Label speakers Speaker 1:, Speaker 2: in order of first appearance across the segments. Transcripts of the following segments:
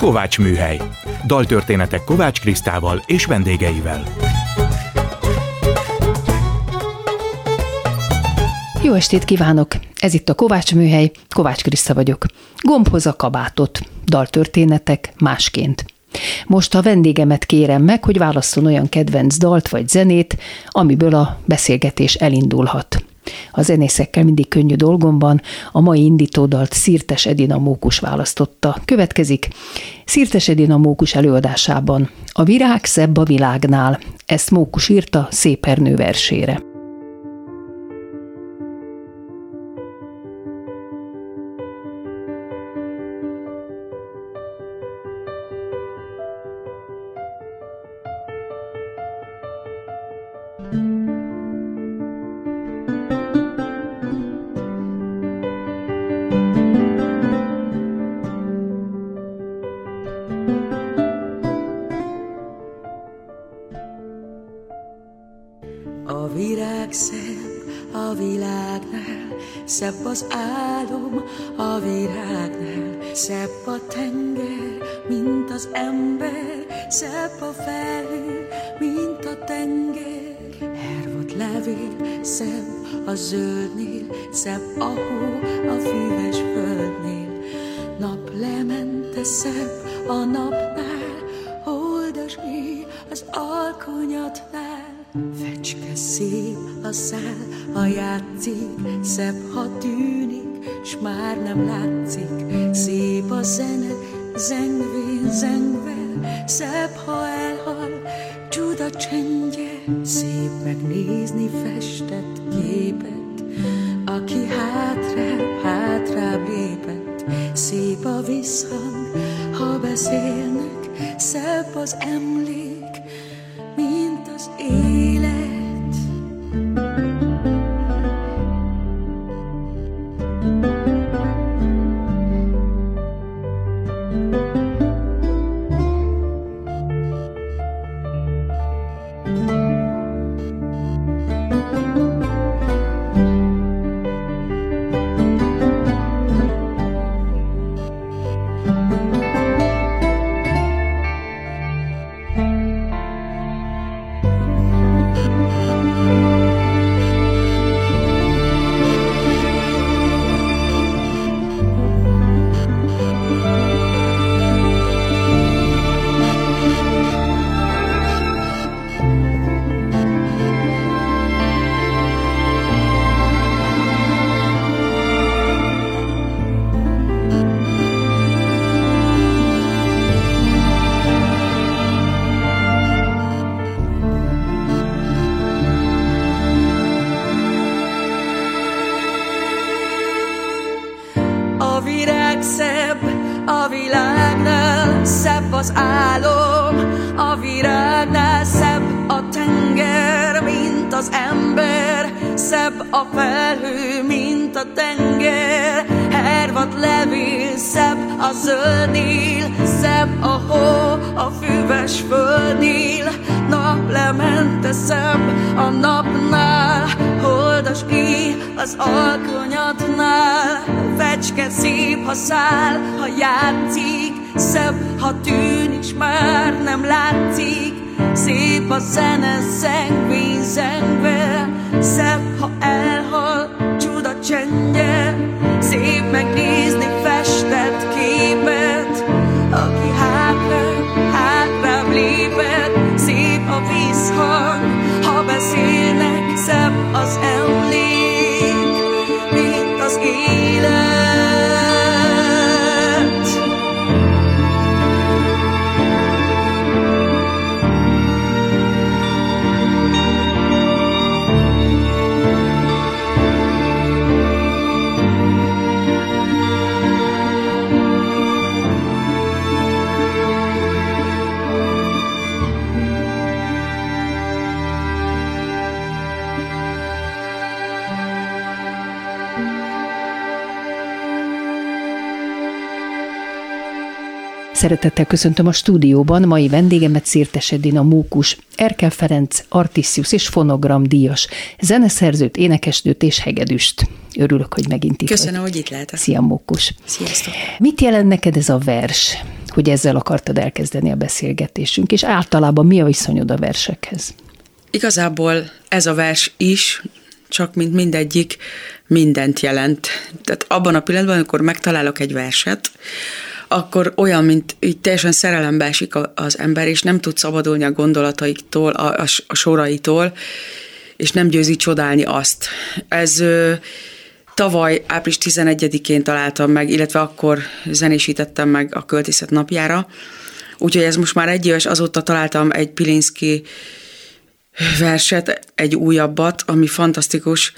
Speaker 1: Kovács Műhely. Daltörténetek Kovács Krisztával és vendégeivel.
Speaker 2: Jó estét kívánok! Ez itt a Kovács Műhely, Kovács Kriszta vagyok. Gombhoz a kabátot, daltörténetek másként. Most a vendégemet kérem meg, hogy válasszon olyan kedvenc dalt vagy zenét, amiből a beszélgetés elindulhat. A zenészekkel mindig könnyű dolgom van, a mai indítódalt Szirtes Edina Mókus választotta. Következik Szirtes Edina Mókus előadásában A virág szebb a világnál. Ezt Mókus írta Szépernő versére.
Speaker 3: Szebb a hó a füves földnél. Nap lemente szebb a napnál, holdas mi az alkonyatnál. Fecske szép a szál, ha játszik, szebb, ha tűnik, s már nem látszik. Szép a zene, zengvén, zengve, szebb, ha elhal, csuda csendje. Szép megnézni festett képet, aki hátrább, hátrább lépett. Szép a visszhang, ha beszélnek, szebb az emlék, az álom, a virágnál szebb a tenger, mint az ember, szebb a felhő, mint a tenger, hervat levél, szebb a zöldnél, szebb a hó, a füves földnél, naplemente szebb a napnál, holdas éj az alkonyatnál, fecske szép, ha száll, ha játszik, Szebb, ha tűnik, s már nem látszik, Szép a zene, szengvény zengve, Szebb, ha elhal, csuda csendje, Szép megnéz,
Speaker 2: Szeretettel köszöntöm a stúdióban mai vendégemet Szirtes Edina Mókus, Erkel Ferenc, Artisius és Fonogram díjas, zeneszerzőt, énekesnőt és hegedűst. Örülök, hogy megint itt
Speaker 3: Köszönöm,
Speaker 2: vagy.
Speaker 3: hogy itt lehetek.
Speaker 2: Szia, Mókus.
Speaker 3: Sziasztok.
Speaker 2: Mit jelent neked ez a vers? hogy ezzel akartad elkezdeni a beszélgetésünk, és általában mi a viszonyod a versekhez?
Speaker 3: Igazából ez a vers is, csak mint mindegyik, mindent jelent. Tehát abban a pillanatban, amikor megtalálok egy verset, akkor olyan, mint így teljesen szerelembe esik az ember, és nem tud szabadulni a gondolataiktól, a, a, a soraitól, és nem győzi csodálni azt. Ez ö, tavaly április 11-én találtam meg, illetve akkor zenésítettem meg a költészet napjára, úgyhogy ez most már egy éves, azóta találtam egy Pilinszki verset, egy újabbat, ami fantasztikus,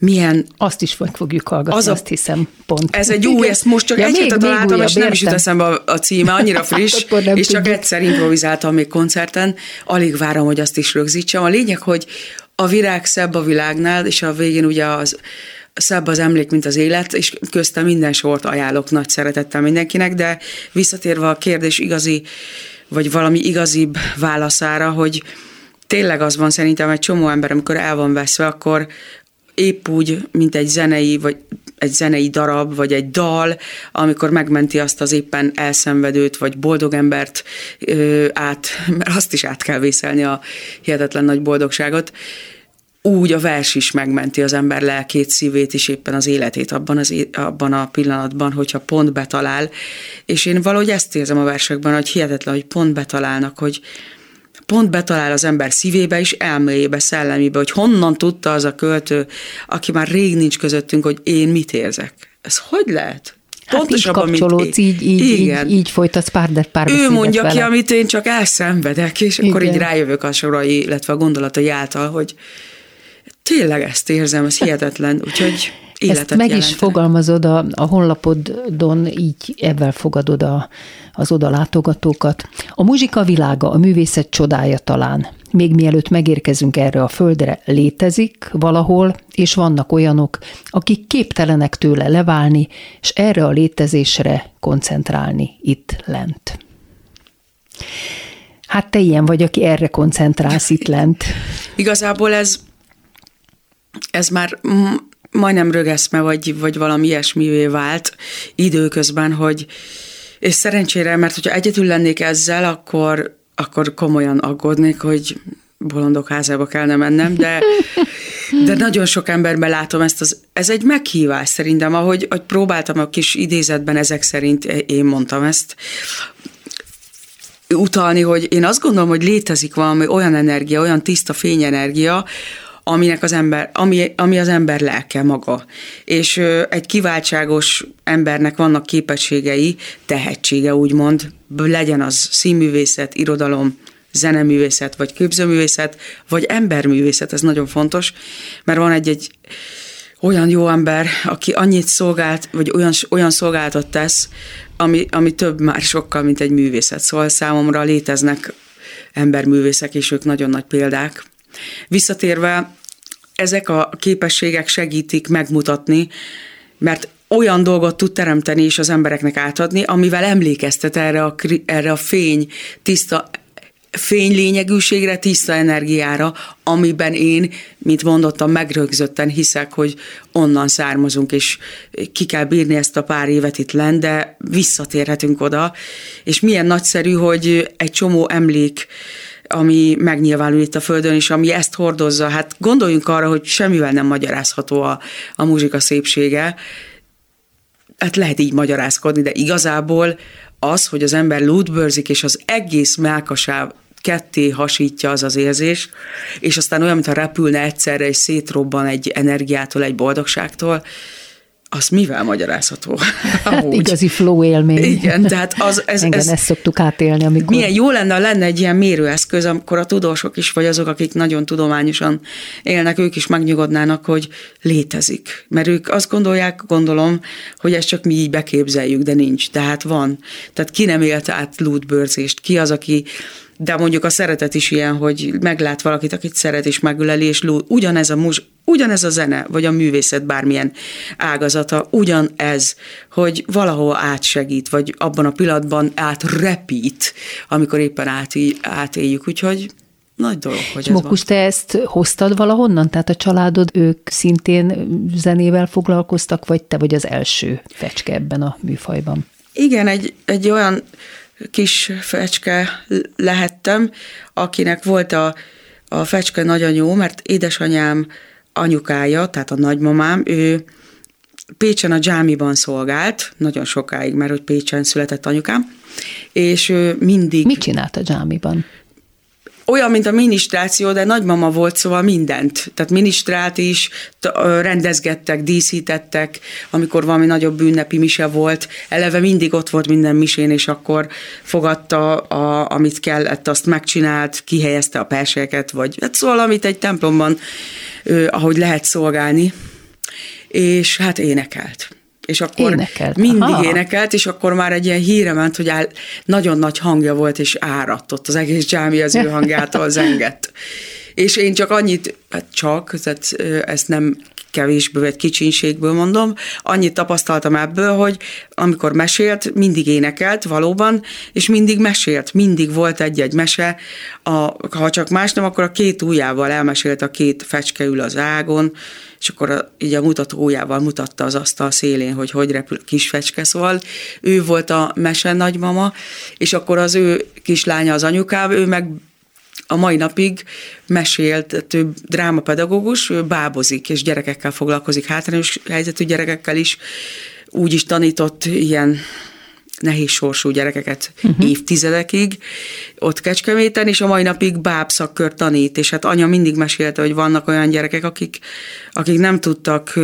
Speaker 3: milyen...
Speaker 2: Azt is meg fogjuk hallgatni, az a, azt hiszem, pont.
Speaker 3: Ez egy új, ezt most csak ja, egy hétet találtam, újabb, és nem is jut eszembe a, a címe, annyira friss, hát és csak tudjuk. egyszer improvizáltam még koncerten, alig várom, hogy azt is rögzítsem. A lényeg, hogy a virág szebb a világnál, és a végén ugye az szebb az emlék, mint az élet, és köztem minden sort ajánlok nagy szeretettel mindenkinek, de visszatérve a kérdés igazi, vagy valami igazibb válaszára, hogy tényleg az van szerintem egy csomó ember, amikor el van veszve, akkor épp úgy, mint egy zenei, vagy egy zenei darab, vagy egy dal, amikor megmenti azt az éppen elszenvedőt, vagy boldog embert ö, át, mert azt is át kell vészelni a hihetetlen nagy boldogságot, úgy a vers is megmenti az ember lelkét, szívét és éppen az életét abban, az, abban a pillanatban, hogyha pont betalál. És én valahogy ezt érzem a versekben, hogy hihetetlen, hogy pont betalálnak, hogy, pont betalál az ember szívébe és elméjébe, szellemébe, hogy honnan tudta az a költő, aki már rég nincs közöttünk, hogy én mit érzek. Ez hogy lehet?
Speaker 2: Hát Pontosabban, így kapcsolódsz, így, így, igen. így, így folytatsz pár, de pár
Speaker 3: Ő mondja vele. ki, amit én csak elszenvedek, és igen. akkor így rájövök a sorai, illetve a gondolatai által, hogy tényleg ezt érzem, ez hihetetlen, úgyhogy életet Ezt
Speaker 2: meg
Speaker 3: jelentenek.
Speaker 2: is fogalmazod a, a honlapodon, így ebben fogadod a, az oda látogatókat. A muzsika világa, a művészet csodája talán. Még mielőtt megérkezünk erre a földre, létezik valahol, és vannak olyanok, akik képtelenek tőle leválni, és erre a létezésre koncentrálni itt lent. Hát te ilyen vagy, aki erre koncentrálsz itt lent.
Speaker 3: Igazából ez, ez már majdnem rögeszme, vagy, vagy valami ilyesmivé vált időközben, hogy és szerencsére, mert hogyha egyedül lennék ezzel, akkor, akkor komolyan aggódnék, hogy bolondok házába kellene mennem, de, de nagyon sok emberben látom ezt, az, ez egy meghívás szerintem, ahogy, ahogy próbáltam a kis idézetben ezek szerint, én mondtam ezt, utalni, hogy én azt gondolom, hogy létezik valami olyan energia, olyan tiszta fényenergia, aminek az ember, ami, ami az ember lelke maga. És ö, egy kiváltságos embernek vannak képességei, tehetsége úgymond, legyen az színművészet, irodalom, zeneművészet, vagy képzőművészet, vagy emberművészet, ez nagyon fontos, mert van egy-egy olyan jó ember, aki annyit szolgált, vagy olyan, olyan szolgáltat tesz, ami, ami több már sokkal, mint egy művészet. Szóval számomra léteznek emberművészek, és ők nagyon nagy példák. Visszatérve, ezek a képességek segítik megmutatni, mert olyan dolgot tud teremteni és az embereknek átadni, amivel emlékeztet erre a, erre a fény, tiszta fénylényegűségre, tiszta energiára, amiben én, mint mondottam, megrögzötten hiszek, hogy onnan származunk, és ki kell bírni ezt a pár évet itt lenn, de visszatérhetünk oda, és milyen nagyszerű, hogy egy csomó emlék ami megnyilvánul itt a Földön, és ami ezt hordozza. Hát gondoljunk arra, hogy semmivel nem magyarázható a, a muzsika szépsége. Hát lehet így magyarázkodni, de igazából az, hogy az ember lútbőrzik, és az egész melkasáv ketté hasítja az az érzés, és aztán olyan, mintha repülne egyszerre, és szétrobban egy energiától, egy boldogságtól, az mivel magyarázható?
Speaker 2: Hát igazi flow élmény.
Speaker 3: Igen, tehát az,
Speaker 2: ez, Igen, ez, ezt szoktuk átélni, amikor...
Speaker 3: Milyen jó lenne, lenne egy ilyen mérőeszköz, amikor a tudósok is, vagy azok, akik nagyon tudományosan élnek, ők is megnyugodnának, hogy létezik. Mert ők azt gondolják, gondolom, hogy ezt csak mi így beképzeljük, de nincs. Tehát van. Tehát ki nem élt át lútbőrzést? Ki az, aki de mondjuk a szeretet is ilyen, hogy meglát valakit, akit szeret és megöleli, és lú, ugyanez a, mus, ugyanez a zene, vagy a művészet bármilyen ágazata, ugyanez, hogy valahova átsegít, vagy abban a pillanatban átrepít, amikor éppen át, átéljük, úgyhogy nagy dolog, hogy ez
Speaker 2: Mokus, te ezt hoztad valahonnan? Tehát a családod, ők szintén zenével foglalkoztak, vagy te vagy az első fecske ebben a műfajban?
Speaker 3: Igen, egy, egy olyan kis fecske lehettem, akinek volt a, a fecske nagyanyó, mert édesanyám anyukája, tehát a nagymamám, ő Pécsen a dzsámiban szolgált, nagyon sokáig, mert hogy Pécsen született anyukám, és ő mindig...
Speaker 2: Mit csinált a dzsámiban?
Speaker 3: Olyan, mint a minisztráció, de nagymama volt, szóval mindent. Tehát minisztrált is, rendezgettek, díszítettek, amikor valami nagyobb ünnepi mise volt. Eleve mindig ott volt minden misén, és akkor fogadta, a, amit kellett, azt megcsinált, kihelyezte a perseket, vagy hát szóval, amit egy templomban, ahogy lehet szolgálni, és hát énekelt és akkor énekelt. mindig Aha. énekelt, és akkor már egy ilyen híre ment, hogy áll, nagyon nagy hangja volt, és áradt ott az egész dzsámi az ő hangjától zengett. És én csak annyit, hát csak, tehát ezt nem kevésből vagy kicsinségből mondom, annyit tapasztaltam ebből, hogy amikor mesélt, mindig énekelt valóban, és mindig mesélt, mindig volt egy-egy mese, a, ha csak más nem, akkor a két ujjával elmesélt a két fecske ül az ágon, és akkor a, így a mutatójával mutatta az asztal szélén, hogy hogy repül a kis fecske, szóval ő volt a mese nagymama, és akkor az ő kislánya az anyukám, ő meg a mai napig mesélt, több drámapedagógus, ő bábozik, és gyerekekkel foglalkozik, hátrányos helyzetű gyerekekkel is, úgy is tanított ilyen nehéz sorsú gyerekeket uh-huh. évtizedekig ott Kecskeméten, és a mai napig bábszakkör tanít, és hát anya mindig mesélte, hogy vannak olyan gyerekek, akik, akik nem tudtak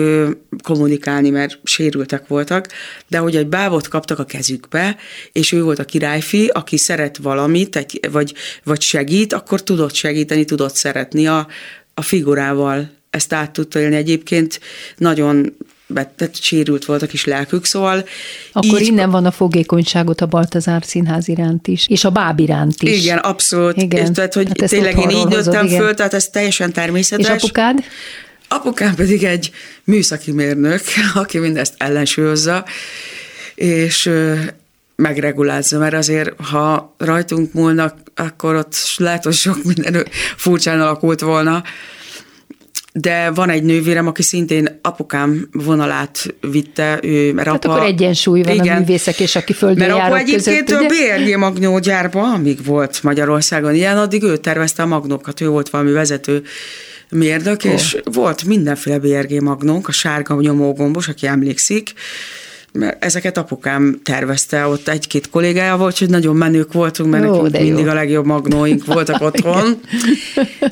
Speaker 3: kommunikálni, mert sérültek voltak, de hogy egy bábot kaptak a kezükbe, és ő volt a királyfi, aki szeret valamit, egy, vagy, vagy segít, akkor tudott segíteni, tudott szeretni a, a figurával ezt át tudta élni. Egyébként nagyon betett, sérült volt a kis lelkük, szóval...
Speaker 2: Akkor így, innen van a fogékonyságot a Baltazár színház iránt is, és a báb iránt is.
Speaker 3: Igen, abszolút. Igen. És tehát, hogy hát tényleg én így nőttem föl, tehát ez teljesen természetes.
Speaker 2: És apukád?
Speaker 3: Apukám pedig egy műszaki mérnök, aki mindezt ellensúlyozza, és megregulázza, mert azért, ha rajtunk múlnak, akkor ott lehet, hogy sok minden furcsán alakult volna, de van egy nővérem, aki szintén apukám vonalát vitte, ő,
Speaker 2: mert hát apa... akkor egyensúly van igen, a művészek és aki földön Mert apa
Speaker 3: egyébként a BRG magnógyárban, amíg volt Magyarországon ilyen, addig ő tervezte a magnókat, ő volt valami vezető mérnök, oh. és volt mindenféle BRG magnónk, a sárga nyomógombos, aki emlékszik, mert ezeket apukám tervezte, ott egy-két kollégája volt, hogy nagyon menők voltunk, mert Ó, nekünk mindig jó. a legjobb magnóink voltak otthon.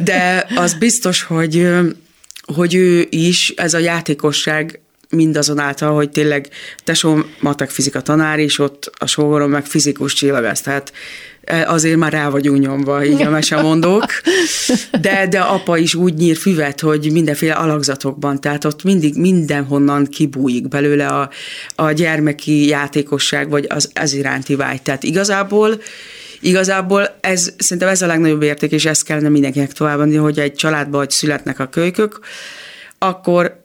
Speaker 3: De az biztos, hogy hogy ő is, ez a játékosság mindazonáltal, hogy tényleg tesóm matek fizika tanár, és ott a sógorom meg fizikus csillagász, tehát e, azért már rá vagyunk nyomva, így a mesemondók. De, de apa is úgy nyír füvet, hogy mindenféle alakzatokban, tehát ott mindig mindenhonnan kibújik belőle a, a gyermeki játékosság, vagy az ez iránti vágy. Tehát igazából Igazából ez, szerintem ez a legnagyobb érték, és ezt kellene mindenkinek továbbadni, hogy egy családban, hogy születnek a kölykök, akkor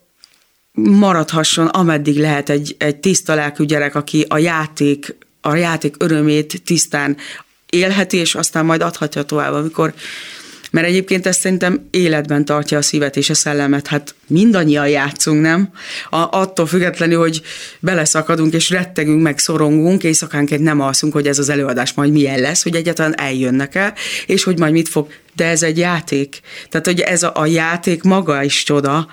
Speaker 3: maradhasson, ameddig lehet egy, egy tiszta lelkű gyerek, aki a játék, a játék örömét tisztán élheti, és aztán majd adhatja tovább, amikor mert egyébként ezt szerintem életben tartja a szívet és a szellemet. Hát mindannyian játszunk, nem? A, attól függetlenül, hogy beleszakadunk és rettegünk, meg szorongunk, éjszakánként nem alszunk, hogy ez az előadás majd milyen lesz, hogy egyáltalán eljönnek-e, és hogy majd mit fog. De ez egy játék. Tehát, hogy ez a, a játék maga is csoda,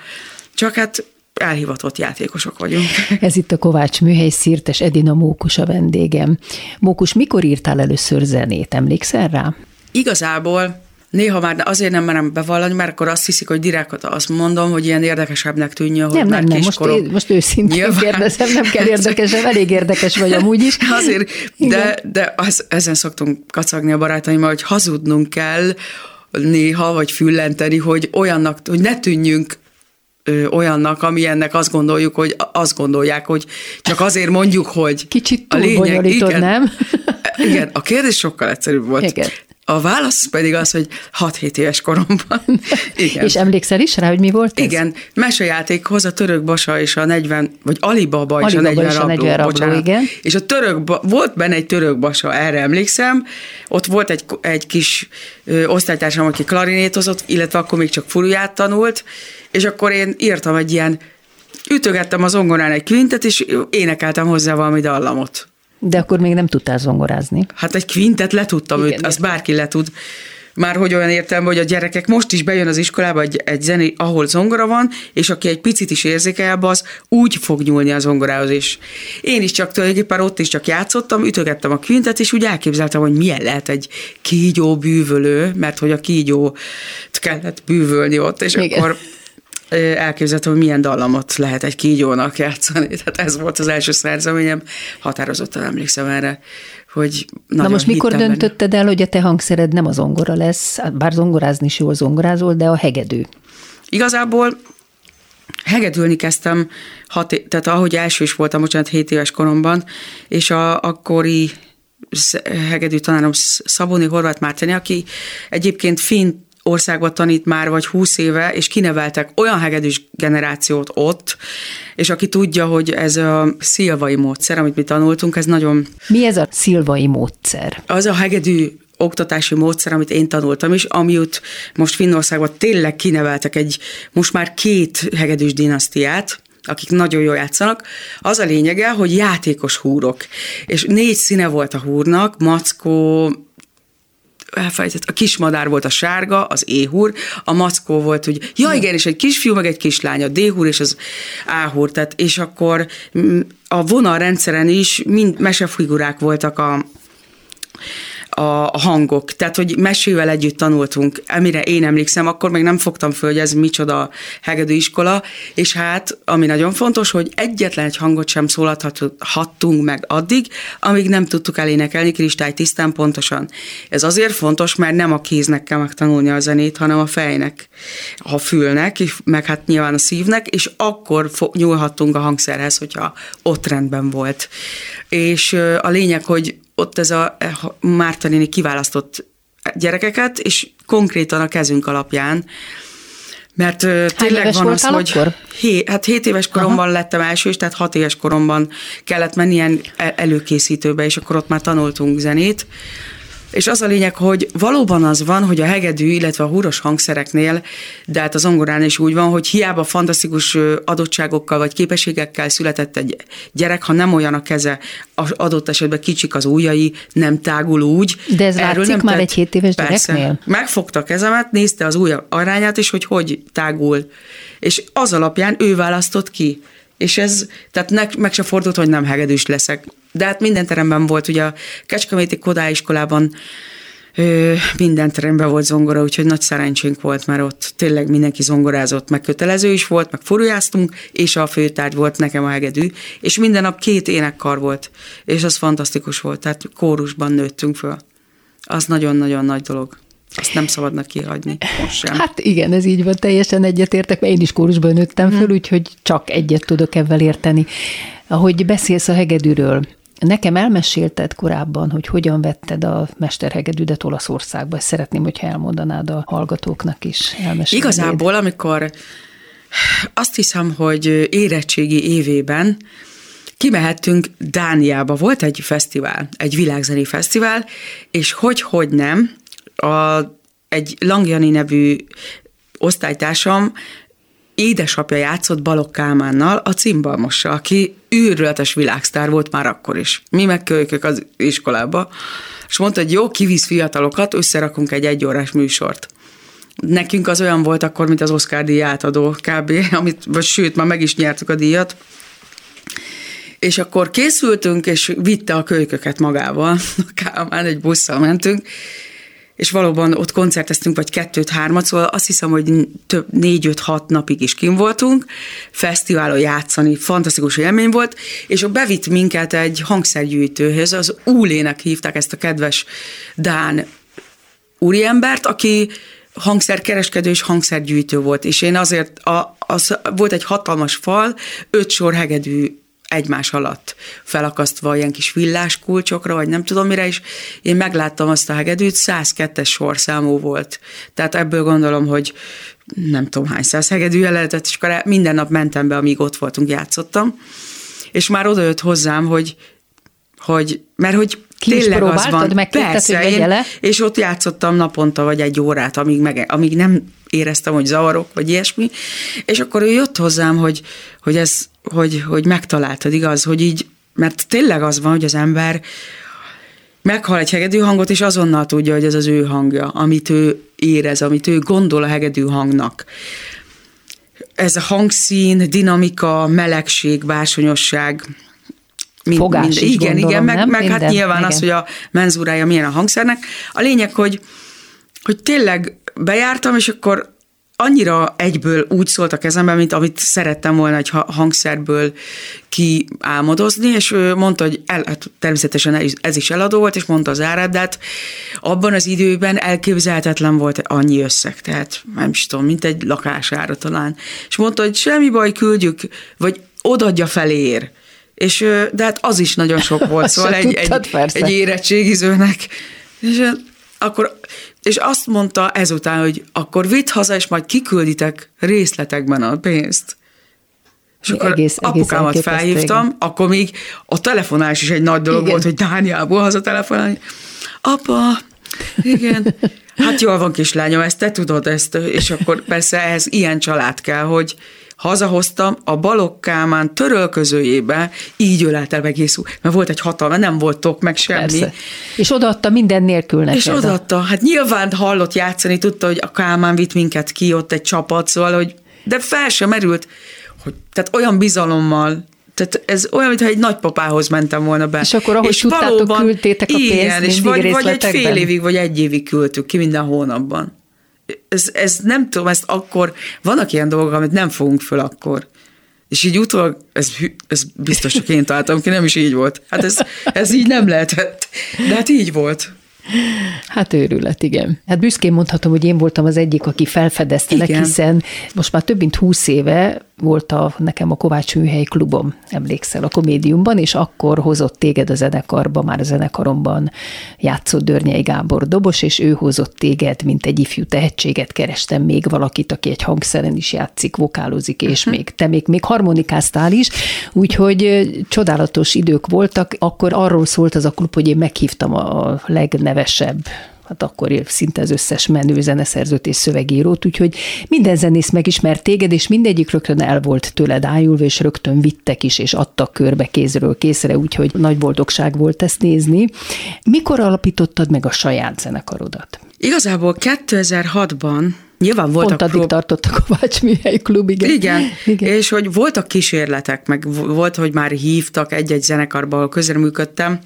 Speaker 3: csak hát elhivatott játékosok vagyunk.
Speaker 2: Ez itt a Kovács Műhely Szirtes Edina Mókus a vendégem. Mókus, mikor írtál először zenét? Emlékszel rá?
Speaker 3: Igazából Néha már azért nem merem bevallani, mert akkor azt hiszik, hogy direkt azt mondom, hogy ilyen érdekesebbnek tűnjön, hogy
Speaker 2: nem, nem, nem, most, én, most őszintén Nyilván. kérdezem, nem kell érdekesem, elég érdekes vagy amúgy is.
Speaker 3: Azért, de, de az, ezen szoktunk kacagni a barátaimmal, hogy hazudnunk kell néha, vagy füllenteni, hogy olyannak, hogy ne tűnjünk olyannak, amilyennek azt gondoljuk, hogy azt gondolják, hogy csak azért mondjuk, hogy
Speaker 2: Kicsit túl a lényeg, igen, nem?
Speaker 3: Igen, a kérdés sokkal egyszerűbb volt. Igen. A válasz pedig az, hogy 6-7 éves koromban.
Speaker 2: Igen. És emlékszel is rá, hogy mi volt
Speaker 3: ez? Igen, mesejátékhoz a török basa és a 40, vagy Alibaba, és a 40 és a 40 rabló, rabló igen. És a török, volt benne egy török basa, erre emlékszem, ott volt egy, egy kis ö, osztálytársam, aki klarinétozott, illetve akkor még csak furuját tanult, és akkor én írtam egy ilyen, ütögettem az ongorán egy kvintet, és énekeltem hozzá valami dallamot.
Speaker 2: De akkor még nem tudtál zongorázni.
Speaker 3: Hát egy kvintet le tudtam, Igen, őt, azt bárki le tud. Már hogy olyan értem, hogy a gyerekek most is bejön az iskolába egy, egy zené, ahol zongora van, és aki egy picit is érzékel, az úgy fog nyúlni a zongorához is. Én is csak tulajdonképpen ott is csak játszottam, ütögettem a kvintet, és úgy elképzeltem, hogy milyen lehet egy kígyó bűvölő, mert hogy a kígyó kellett bűvölni ott, és Igen. akkor elképzeltem, hogy milyen dallamot lehet egy kígyónak játszani. Tehát ez volt az első szerzeményem, határozottan emlékszem erre, hogy
Speaker 2: Na most mikor döntötted el, hogy a te hangszered nem a zongora lesz, bár zongorázni is jól zongorázol, de a hegedű?
Speaker 3: Igazából hegedülni kezdtem, hat, tehát ahogy első is voltam, bocsánat, 7 éves koromban, és a akkori hegedű tanárom Szaboni Horváth Márteni, aki egyébként finn országban tanít már vagy húsz éve, és kineveltek olyan hegedűs generációt ott, és aki tudja, hogy ez a szilvai módszer, amit mi tanultunk, ez nagyon...
Speaker 2: Mi ez a szilvai módszer?
Speaker 3: Az a hegedű oktatási módszer, amit én tanultam is, amiut most Finnországban tényleg kineveltek egy, most már két hegedűs dinasztiát, akik nagyon jól játszanak, az a lényege, hogy játékos húrok. És négy színe volt a húrnak, mackó, elfelejtett, a kismadár volt a sárga, az éhúr, a mackó volt, hogy ja igen, és egy kisfiú, meg egy kislány, a déhúr és az áhúr, tehát, és akkor mm, a vonalrendszeren is mind mesefigurák voltak a, a hangok. Tehát, hogy mesével együtt tanultunk, amire én emlékszem, akkor még nem fogtam föl, hogy ez micsoda hegedű iskola, és hát, ami nagyon fontos, hogy egyetlen egy hangot sem szólalhattunk meg addig, amíg nem tudtuk elénekelni kristály tisztán pontosan. Ez azért fontos, mert nem a kéznek kell megtanulni a zenét, hanem a fejnek, a fülnek, meg hát nyilván a szívnek, és akkor nyúlhattunk a hangszerhez, hogyha ott rendben volt. És a lényeg, hogy ott ez a eh, Márta néni kiválasztott gyerekeket, és konkrétan a kezünk alapján mert Hány tényleg van az, hogy akkor? Hé, hát 7 éves koromban Aha. lettem első, és tehát 6 éves koromban kellett menni ilyen előkészítőbe, és akkor ott már tanultunk zenét, és az a lényeg, hogy valóban az van, hogy a hegedű, illetve a húros hangszereknél, de hát az zongorán is úgy van, hogy hiába fantasztikus adottságokkal vagy képességekkel született egy gyerek, ha nem olyan a keze, az adott esetben kicsik az ujjai, nem tágul úgy.
Speaker 2: De ez Erről látszik már tett, egy 7 éves persze, gyereknél?
Speaker 3: Megfogta a kezemet, nézte az ujja arányát, és hogy hogy tágul. És az alapján ő választott ki. És ez, tehát ne, meg se fordult, hogy nem hegedűs leszek. De hát minden teremben volt, ugye a Kecskeméti Kodáiskolában ö, minden teremben volt zongora, úgyhogy nagy szerencsénk volt, mert ott tényleg mindenki zongorázott, meg kötelező is volt, meg furujáztunk, és a főtárgy volt nekem a hegedű, és minden nap két énekkar volt, és az fantasztikus volt, tehát kórusban nőttünk föl. Az nagyon-nagyon nagy dolog. Azt nem szabadna kihagyni most sem.
Speaker 2: Hát igen, ez így van, teljesen egyetértek, mert én is kórusban nőttem föl, hmm. úgyhogy csak egyet tudok ebben érteni. Ahogy beszélsz a hegedűről, Nekem elmesélted korábban, hogy hogyan vetted a mesterhegedűdet Olaszországba. Ezt szeretném, hogyha elmondanád a hallgatóknak is.
Speaker 3: Elmesélnéd. Igazából, amikor azt hiszem, hogy érettségi évében kimehettünk Dániába. Volt egy fesztivál, egy világzeni fesztivál, és hogy-hogy nem, a, egy Langjani nevű osztálytársam édesapja játszott Balok Kálmánnal, a cimbalmossal, aki űrületes világsztár volt már akkor is. Mi megkölykök az iskolába, és mondta, hogy jó, kivisz fiatalokat, összerakunk egy egyórás műsort. Nekünk az olyan volt akkor, mint az Oscar díj átadó kb., amit, vagy sőt, már meg is nyertük a díjat. És akkor készültünk, és vitte a kölyköket magával. Kálmán egy busszal mentünk, és valóban ott koncerteztünk, vagy kettőt, hármat, szóval azt hiszem, hogy több négy-öt-hat napig is kim voltunk, fesztiválon játszani, fantasztikus élmény volt, és ott bevitt minket egy hangszergyűjtőhöz, az Úlének hívták ezt a kedves Dán úriembert, aki hangszerkereskedő és hangszergyűjtő volt, és én azért, a, az, volt egy hatalmas fal, öt sor hegedű egymás alatt felakasztva ilyen kis villás kulcsokra, vagy nem tudom mire, és én megláttam azt a hegedűt, 102-es sorszámú volt. Tehát ebből gondolom, hogy nem tudom hány száz hegedűje lehetett, és akkor minden nap mentem be, amíg ott voltunk, játszottam. És már oda jött hozzám, hogy, hogy mert hogy
Speaker 2: ki tényleg az van. Persze, hogy én,
Speaker 3: és ott játszottam naponta, vagy egy órát, amíg, meg, amíg nem éreztem, hogy zavarok, vagy ilyesmi, és akkor ő jött hozzám, hogy, hogy ez hogy, hogy megtaláltad, igaz, hogy így mert tényleg az van, hogy az ember meghal egy hegedű hangot, és azonnal tudja, hogy ez az ő hangja, amit ő érez, amit ő gondol a hegedű hangnak. Ez a hangszín, dinamika, melegség, bársonyosság,
Speaker 2: mind, Fogás mind,
Speaker 3: igen,
Speaker 2: gondolom,
Speaker 3: igen, meg,
Speaker 2: nem?
Speaker 3: meg hát
Speaker 2: Minden,
Speaker 3: nyilván
Speaker 2: igen.
Speaker 3: az, hogy a menzúrája milyen a hangszernek. A lényeg, hogy, hogy tényleg bejártam, és akkor annyira egyből úgy szólt a kezemben, mint amit szerettem volna egy ha- hangszerből kiálmodozni, és ő mondta, hogy el, hát természetesen ez- is eladó volt, és mondta az árát, de hát abban az időben elképzelhetetlen volt annyi összeg, tehát nem is tudom, mint egy lakására talán. És mondta, hogy semmi baj, küldjük, vagy odaadja felér. És, de hát az is nagyon sok volt, szóval egy,
Speaker 2: tudtad,
Speaker 3: egy,
Speaker 2: persze.
Speaker 3: egy érettségizőnek. És akkor, és azt mondta ezután, hogy akkor vidd haza, és majd kikülditek részletekben a pénzt. És akkor
Speaker 2: Egész- egész
Speaker 3: apukámat
Speaker 2: elképesztő,
Speaker 3: felhívtam,
Speaker 2: igen.
Speaker 3: akkor még a telefonálás is egy nagy dolog
Speaker 2: Igen.
Speaker 3: volt, hogy Dániából haza telefonálni. Apa, igen, hát jól van kislányom, ezt te tudod ezt, és akkor persze ehhez ilyen család kell, hogy hazahoztam a Balogh Kálmán törölközőjébe, így ölelte meg Jézus, mert volt egy hatalma, nem voltok meg semmi.
Speaker 2: Persze. És odaadta minden nélkül neked.
Speaker 3: És odaadta, hát nyilván hallott játszani, tudta, hogy a Kálmán vitt minket ki, ott egy csapat, szóval, hogy, de fel sem merült, hogy, tehát olyan bizalommal, tehát ez olyan, mintha egy nagypapához mentem volna be.
Speaker 2: És akkor, ahogy tudtátok, küldtétek a pénzt
Speaker 3: igen, és vagy, vagy egy fél évig, vagy egy évig küldtük ki minden hónapban. Ez, ez nem tudom, ezt akkor, vannak ilyen dolgok, amit nem fogunk föl akkor. És így utólag, ez, ez biztos csak én találtam ki, nem is így volt. Hát ez, ez így nem lehetett. De hát így volt.
Speaker 2: Hát őrület, igen. Hát büszkén mondhatom, hogy én voltam az egyik, aki felfedeztelek,
Speaker 3: Igen.
Speaker 2: hiszen most már több mint húsz éve volt a, nekem a Kovács Műhely klubom, emlékszel, a komédiumban, és akkor hozott téged a zenekarba, már a zenekaromban játszott Dörnyei Gábor dobos, és ő hozott téged, mint egy ifjú tehetséget, kerestem még valakit, aki egy hangszeren is játszik, vokálozik, és
Speaker 3: Mhm.
Speaker 2: még te még, még harmonikáztál is, úgyhogy csodálatos idők voltak. Akkor arról szólt az a klub, hogy én meghívtam a legnevesebb hát akkor szinte az összes menő zeneszerzőt és szövegírót, úgyhogy minden zenész megismert téged, és mindegyik rögtön el volt tőled ájulva, és rögtön vittek is, és adtak körbe kézről készre, úgyhogy nagy boldogság volt ezt nézni. Mikor alapítottad meg a saját zenekarodat?
Speaker 3: Igazából 2006-ban nyilván voltak
Speaker 2: Pont addig
Speaker 3: prób-
Speaker 2: tartott a Kovács Műhely Klub, igen.
Speaker 3: Igen,
Speaker 2: igen.
Speaker 3: és hogy voltak kísérletek, meg vo- volt, hogy már hívtak egy-egy zenekarba, ahol közreműködtem,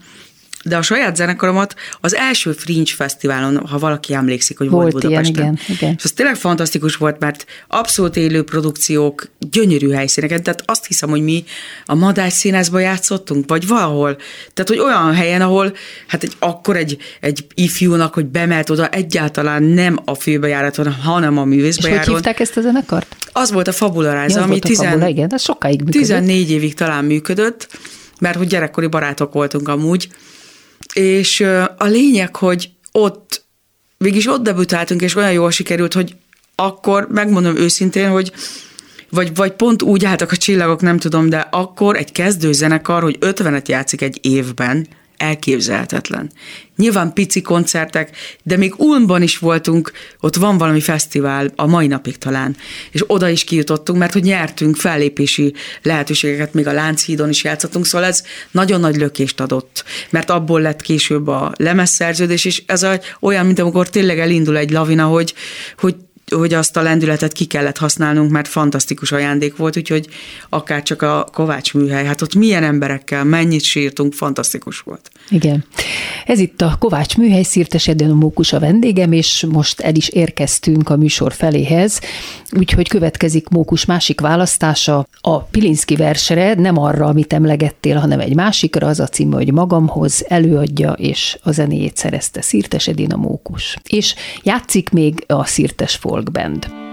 Speaker 3: de a saját zenekaromat az első Fringe Fesztiválon, ha valaki emlékszik, hogy volt,
Speaker 2: Volt ilyen,
Speaker 3: Budapesten.
Speaker 2: igen, igen.
Speaker 3: És az tényleg fantasztikus volt, mert abszolút élő produkciók, gyönyörű helyszíneken, tehát azt hiszem, hogy mi a Madály színházban játszottunk, vagy valahol. Tehát, hogy olyan helyen, ahol hát egy, akkor egy, egy ifjúnak, hogy bemelt oda egyáltalán nem a főbejáraton, hanem a
Speaker 2: És
Speaker 3: művészbejáron.
Speaker 2: hogy hívták ezt a zenekart?
Speaker 3: Az volt a Fabula Rise,
Speaker 2: Ja,
Speaker 3: ami
Speaker 2: a
Speaker 3: tizen-
Speaker 2: Fabula, igen, sokáig működött.
Speaker 3: 14 évig talán működött, mert hogy gyerekkori barátok voltunk amúgy, és a lényeg, hogy ott, végig ott debütáltunk, és olyan jól sikerült, hogy akkor megmondom őszintén, hogy vagy, vagy pont úgy álltak a csillagok, nem tudom, de akkor egy kezdőzenekar, hogy 50-et játszik egy évben, elképzelhetetlen. Nyilván pici koncertek, de még Ulmban is voltunk, ott van valami fesztivál, a mai napig talán, és oda is kijutottunk, mert hogy nyertünk fellépési lehetőségeket, még a Lánchídon is játszottunk, szóval ez nagyon nagy lökést adott, mert abból lett később a lemezszerződés, és ez olyan, mint amikor tényleg elindul egy lavina, hogy, hogy hogy azt a lendületet ki kellett használnunk, mert fantasztikus ajándék volt, úgyhogy akár csak a Kovács műhely, hát ott milyen emberekkel, mennyit sírtunk, fantasztikus volt.
Speaker 2: Igen. Ez itt a Kovács Műhely, Szirtes Edén a Mókus a vendégem, és most el is érkeztünk a műsor feléhez, úgyhogy következik Mókus másik választása a Pilinszki versre, nem arra, amit emlegettél, hanem egy másikra, az a címe, hogy magamhoz előadja, és a zenéjét szerezte Szirtes Edén a Mókus. És játszik még a Szirtes Folk Band.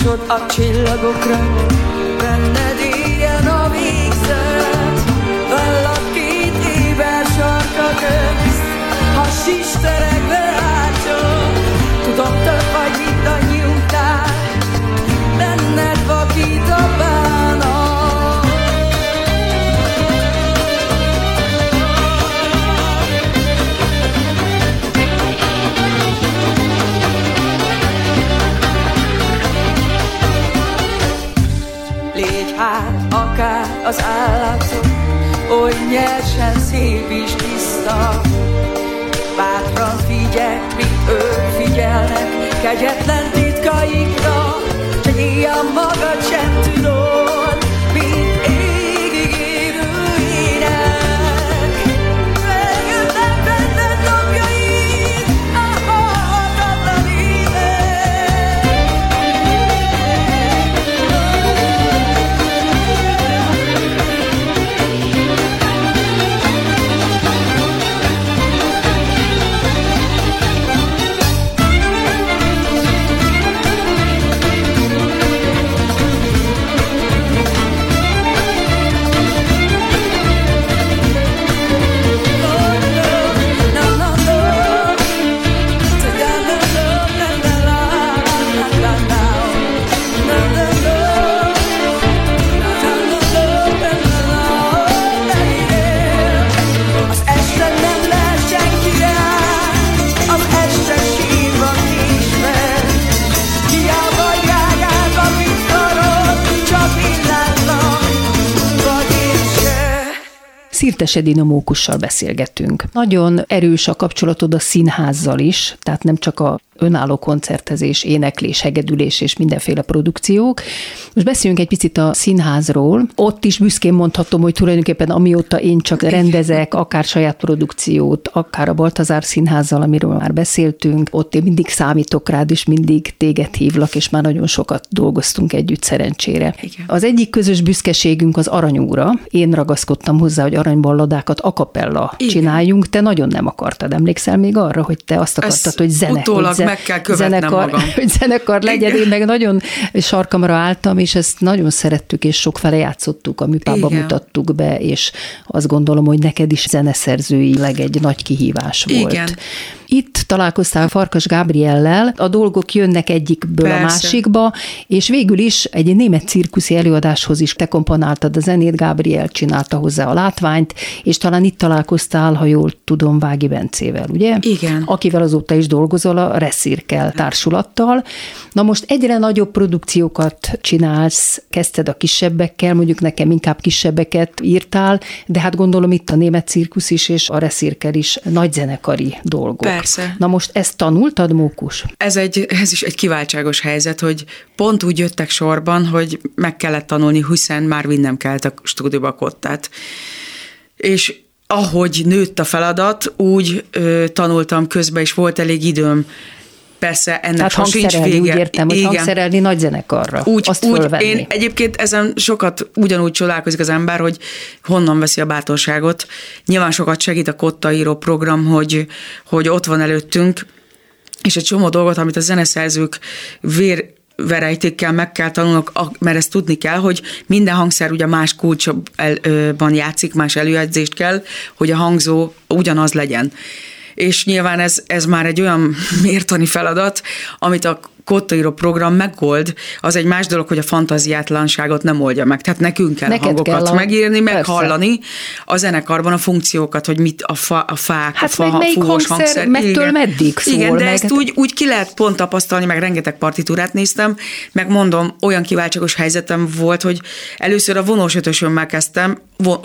Speaker 3: Másod a csillagokra. Benne az állatok, oly nyersen szép és tiszta. Bátran figyelj, mi ők figyelnek, kegyetlen tiszta.
Speaker 2: Szirtes Edina Mókussal beszélgetünk. Nagyon erős a kapcsolatod a színházzal is, tehát nem csak a önálló koncertezés, éneklés, hegedülés és mindenféle produkciók. Most beszéljünk egy picit a színházról. Ott is büszkén mondhatom, hogy tulajdonképpen amióta én csak rendezek, akár saját produkciót, akár a Baltazár Színházzal, amiről már beszéltünk, ott én mindig számítok rád, és mindig téged hívlak, és már nagyon sokat dolgoztunk együtt szerencsére. Igen. Az egyik közös büszkeségünk az aranyúra. Én ragaszkodtam hozzá, hogy aranyballadákat a kapella csináljunk. Te nagyon nem akartad. Emlékszel még arra, hogy te azt akartad,
Speaker 3: Ezt
Speaker 2: hogy zene, hogy
Speaker 3: meg kell
Speaker 2: zenekar,
Speaker 3: magam.
Speaker 2: hogy zenekar legyen. Igen. Én meg nagyon sarkamra álltam, és ezt nagyon szerettük, és sok fele játszottuk, a műpába Igen. mutattuk be, és azt gondolom, hogy neked is zeneszerzőileg egy nagy kihívás volt. Igen. Itt találkoztál Farkas Gábriellel, a dolgok jönnek egyikből Persze. a másikba, és végül is egy német cirkuszi előadáshoz is te komponáltad a zenét, Gábriel csinálta hozzá a látványt, és talán itt találkoztál, ha jól tudom, Vági Bencével, ugye?
Speaker 3: Igen.
Speaker 2: Akivel azóta is dolgozol a Reszirkel társulattal. Na most egyre nagyobb produkciókat csinálsz, kezdted a kisebbekkel, mondjuk nekem inkább kisebbeket írtál, de hát gondolom itt a német cirkusz is, és a Reszirkel is nagy zenekari dolgok.
Speaker 3: Persze.
Speaker 2: Na most ezt tanultad, Mókus?
Speaker 3: Ez, egy, ez is egy kiváltságos helyzet, hogy pont úgy jöttek sorban, hogy meg kellett tanulni, hiszen már vinnem kellett a stúdióba kottát. És ahogy nőtt a feladat, úgy ö, tanultam közben, és volt elég időm Persze ennek
Speaker 2: Tehát hangszerelni,
Speaker 3: vége.
Speaker 2: úgy értem, hogy Igen. hangszerelni nagy zenekarra.
Speaker 3: Úgy,
Speaker 2: azt
Speaker 3: úgy én egyébként ezen sokat ugyanúgy csodálkozik az ember, hogy honnan veszi a bátorságot. Nyilván sokat segít a Kotta író program, hogy, hogy ott van előttünk, és egy csomó dolgot, amit a zeneszerzők vér verejtékkel meg kell tanulnok, mert ezt tudni kell, hogy minden hangszer ugye más kulcsban játszik, más előjegyzést kell, hogy a hangzó ugyanaz legyen és nyilván ez, ez már egy olyan mértani feladat, amit a kottaíró program megold, az egy más dolog, hogy a fantaziátlanságot nem oldja meg. Tehát nekünk kell Neked hangokat kell a... megírni, meg Persze. hallani a zenekarban a funkciókat, hogy mit a, fa, a fák,
Speaker 2: hát
Speaker 3: a fa,
Speaker 2: meg fúvós hangszer, hangszer. Mettől igen. meddig szól
Speaker 3: Igen, de
Speaker 2: meg.
Speaker 3: ezt úgy, úgy ki lehet pont tapasztalni, meg rengeteg partitúrát néztem, meg mondom, olyan kiváltságos helyzetem volt, hogy először a vonós ötösömmel kezdtem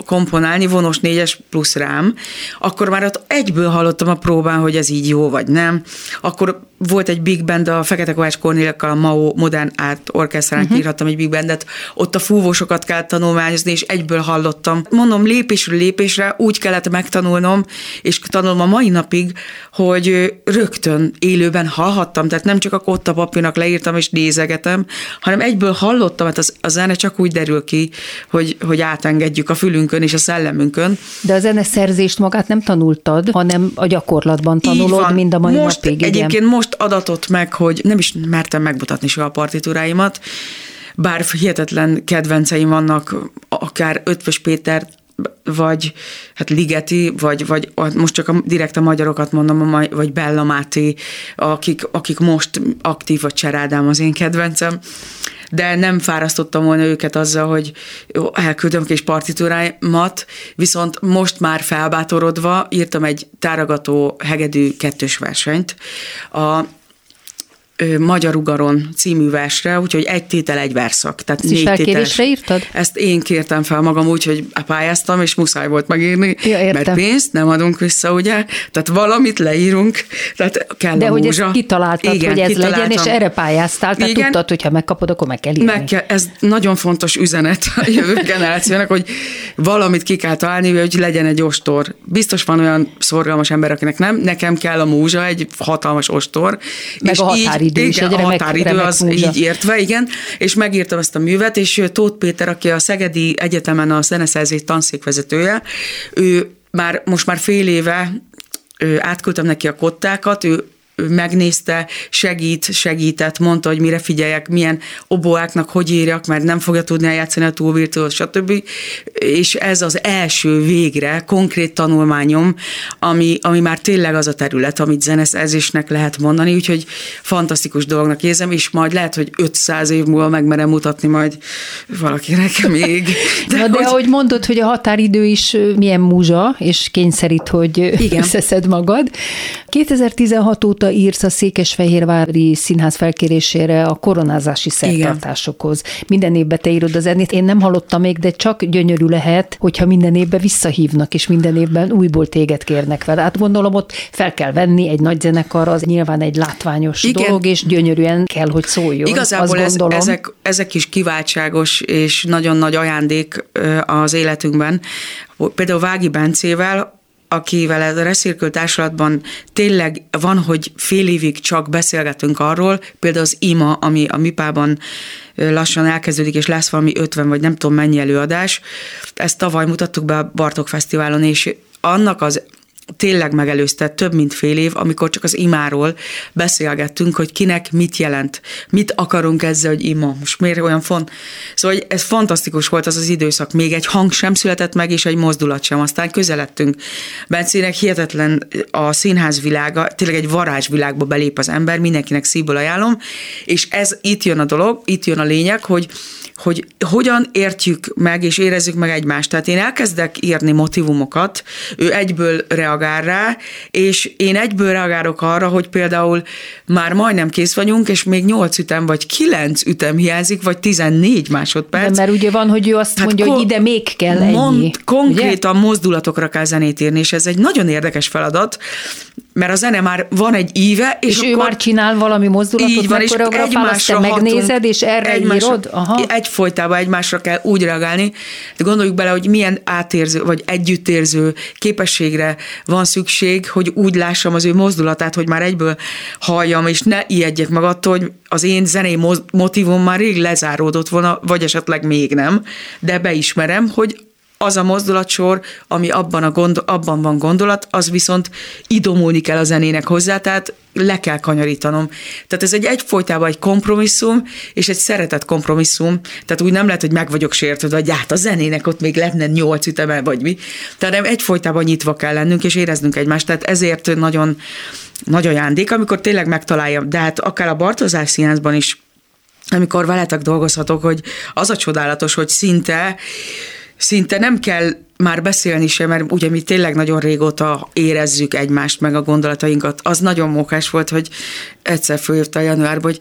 Speaker 3: komponálni, vonós négyes plusz rám, akkor már ott egyből hallottam a próbán, hogy ez így jó vagy nem. Akkor volt egy big band, a Fekete Kovács Kornélekkal, a MAO Modern Art Orchestrán uh-huh. írhattam egy big bandet, ott a fúvósokat kell tanulmányozni, és egyből hallottam. Mondom, lépésről lépésre úgy kellett megtanulnom, és tanulom a mai napig, hogy rögtön élőben hallhattam, tehát nem csak a kotta papírnak leírtam és nézegetem, hanem egyből hallottam, hát az, a zene csak úgy derül ki, hogy, hogy átengedjük a fülünkön és a szellemünkön.
Speaker 2: De a zeneszerzést magát nem tanultad, hanem a gyakorlatban tanulod, mind a mai
Speaker 3: most,
Speaker 2: napig.
Speaker 3: Egyébként igen. most adatott meg, hogy nem is mertem megmutatni soha a partitúráimat, bár hihetetlen kedvenceim vannak, akár Ötvös Péter vagy hát Ligeti, vagy, vagy most csak a, direkt a magyarokat mondom, vagy Bella Máté, akik, akik most aktív, vagy Cserádám az én kedvencem, de nem fárasztottam volna őket azzal, hogy elküldöm kis partitúráimat, viszont most már felbátorodva írtam egy táragató hegedű kettős versenyt. A Magyar Ugaron című versre, úgyhogy egy tétel, egy verszak.
Speaker 2: Tehát Ezt négy felkérésre írtad?
Speaker 3: Ezt én kértem fel magam úgy, hogy pályáztam, és muszáj volt megírni,
Speaker 2: ja,
Speaker 3: mert pénzt nem adunk vissza, ugye? Tehát valamit leírunk, tehát kell
Speaker 2: De
Speaker 3: a
Speaker 2: hogy
Speaker 3: múzsa.
Speaker 2: ezt kitaláltad, Igen, hogy ez kitaláltam. legyen, és erre pályáztál, tehát Igen. tudtad, hogy ha megkapod, akkor meg kell írni. Meg kell,
Speaker 3: ez nagyon fontos üzenet a jövő generációnak, hogy valamit ki kell találni, hogy legyen egy ostor. Biztos van olyan szorgalmas ember, akinek nem, nekem kell a múzsa, egy hatalmas ostor.
Speaker 2: Meg és a határi határidő
Speaker 3: is egy
Speaker 2: remek,
Speaker 3: a határidő remek az múzsa. így értve, igen, és megírtam ezt a művet, és Tóth Péter, aki a Szegedi Egyetemen a zeneszerzés tanszékvezetője, ő már most már fél éve átküldtem neki a kottákat, ő megnézte, segít, segített, mondta, hogy mire figyeljek, milyen oboáknak hogy írjak, mert nem fogja tudni eljátszani a túlvirtuóz, stb. És ez az első végre konkrét tanulmányom, ami, ami már tényleg az a terület, amit zeneszerzésnek lehet mondani, úgyhogy fantasztikus dolognak érzem, és majd lehet, hogy 500 év múlva megmerem mutatni majd valakinek még.
Speaker 2: De, Na de hogy... ahogy mondod, hogy a határidő is milyen múzsa, és kényszerít, hogy Igen. összeszed magad. 2016 óta odaírsz a Székesfehérvári Színház felkérésére a koronázási szertartásokhoz. Igen. Minden évben te írod a zenét. Én nem hallottam még, de csak gyönyörű lehet, hogyha minden évben visszahívnak, és minden évben újból téged kérnek vele. Hát gondolom, ott fel kell venni egy nagy zenekar, az nyilván egy látványos Igen. dolog, és gyönyörűen kell, hogy szóljon.
Speaker 3: Igazából ez, ezek, ezek is kiváltságos és nagyon nagy ajándék az életünkben. Például Vági Bencével akivel a Reszirkül társulatban tényleg van, hogy fél évig csak beszélgetünk arról, például az IMA, ami a MIPában lassan elkezdődik, és lesz valami 50 vagy nem tudom mennyi előadás. Ezt tavaly mutattuk be a Bartok Fesztiválon, és annak az tényleg megelőzte több mint fél év, amikor csak az imáról beszélgettünk, hogy kinek mit jelent, mit akarunk ezzel, hogy ima. Most miért olyan font? Szóval ez fantasztikus volt az az időszak. Még egy hang sem született meg, és egy mozdulat sem. Aztán közeledtünk. Bencének hihetetlen a színház világa, tényleg egy varázsvilágba belép az ember, mindenkinek szívből ajánlom, és ez itt jön a dolog, itt jön a lényeg, hogy hogy hogyan értjük meg és érezzük meg egymást. Tehát én elkezdek írni motivumokat, ő egyből reagál rá, és én egyből reagálok arra, hogy például már majdnem kész vagyunk, és még 8 ütem vagy 9 ütem hiányzik, vagy 14 másodperc.
Speaker 2: De mert ugye van, hogy ő azt hát mondja, hogy ide még kell ennyi. Mond,
Speaker 3: konkrétan ugye? mozdulatokra kell zenét írni, és ez egy nagyon érdekes feladat, mert a zene már van egy íve,
Speaker 2: és, és akkor ő már csinál valami mozdulatot, így van, és egymásra te megnézed, és erre egymásra, írod?
Speaker 3: Aha. Egyfolytában egymásra kell úgy reagálni, de gondoljuk bele, hogy milyen átérző, vagy együttérző képességre van szükség, hogy úgy lássam az ő mozdulatát, hogy már egyből halljam, és ne ijedjek meg attól, hogy az én zenei motivum már rég lezáródott volna, vagy esetleg még nem, de beismerem, hogy az a mozdulatsor, ami abban, a gondol, abban van gondolat, az viszont idomulni kell a zenének hozzá, tehát le kell kanyarítanom. Tehát ez egy egyfolytában egy kompromisszum, és egy szeretett kompromisszum, tehát úgy nem lehet, hogy meg vagyok sértve, vagy hát a zenének ott még lehetne nyolc üteme, vagy mi. Tehát nem egyfolytában nyitva kell lennünk, és éreznünk egymást. Tehát ezért nagyon nagy ajándék, amikor tényleg megtalálja, de hát akár a Bartozás színházban is amikor veletek dolgozhatok, hogy az a csodálatos, hogy szinte szinte nem kell már beszélni sem, mert ugye mi tényleg nagyon régóta érezzük egymást, meg a gondolatainkat. Az nagyon mókás volt, hogy egyszer fölírta januárban, hogy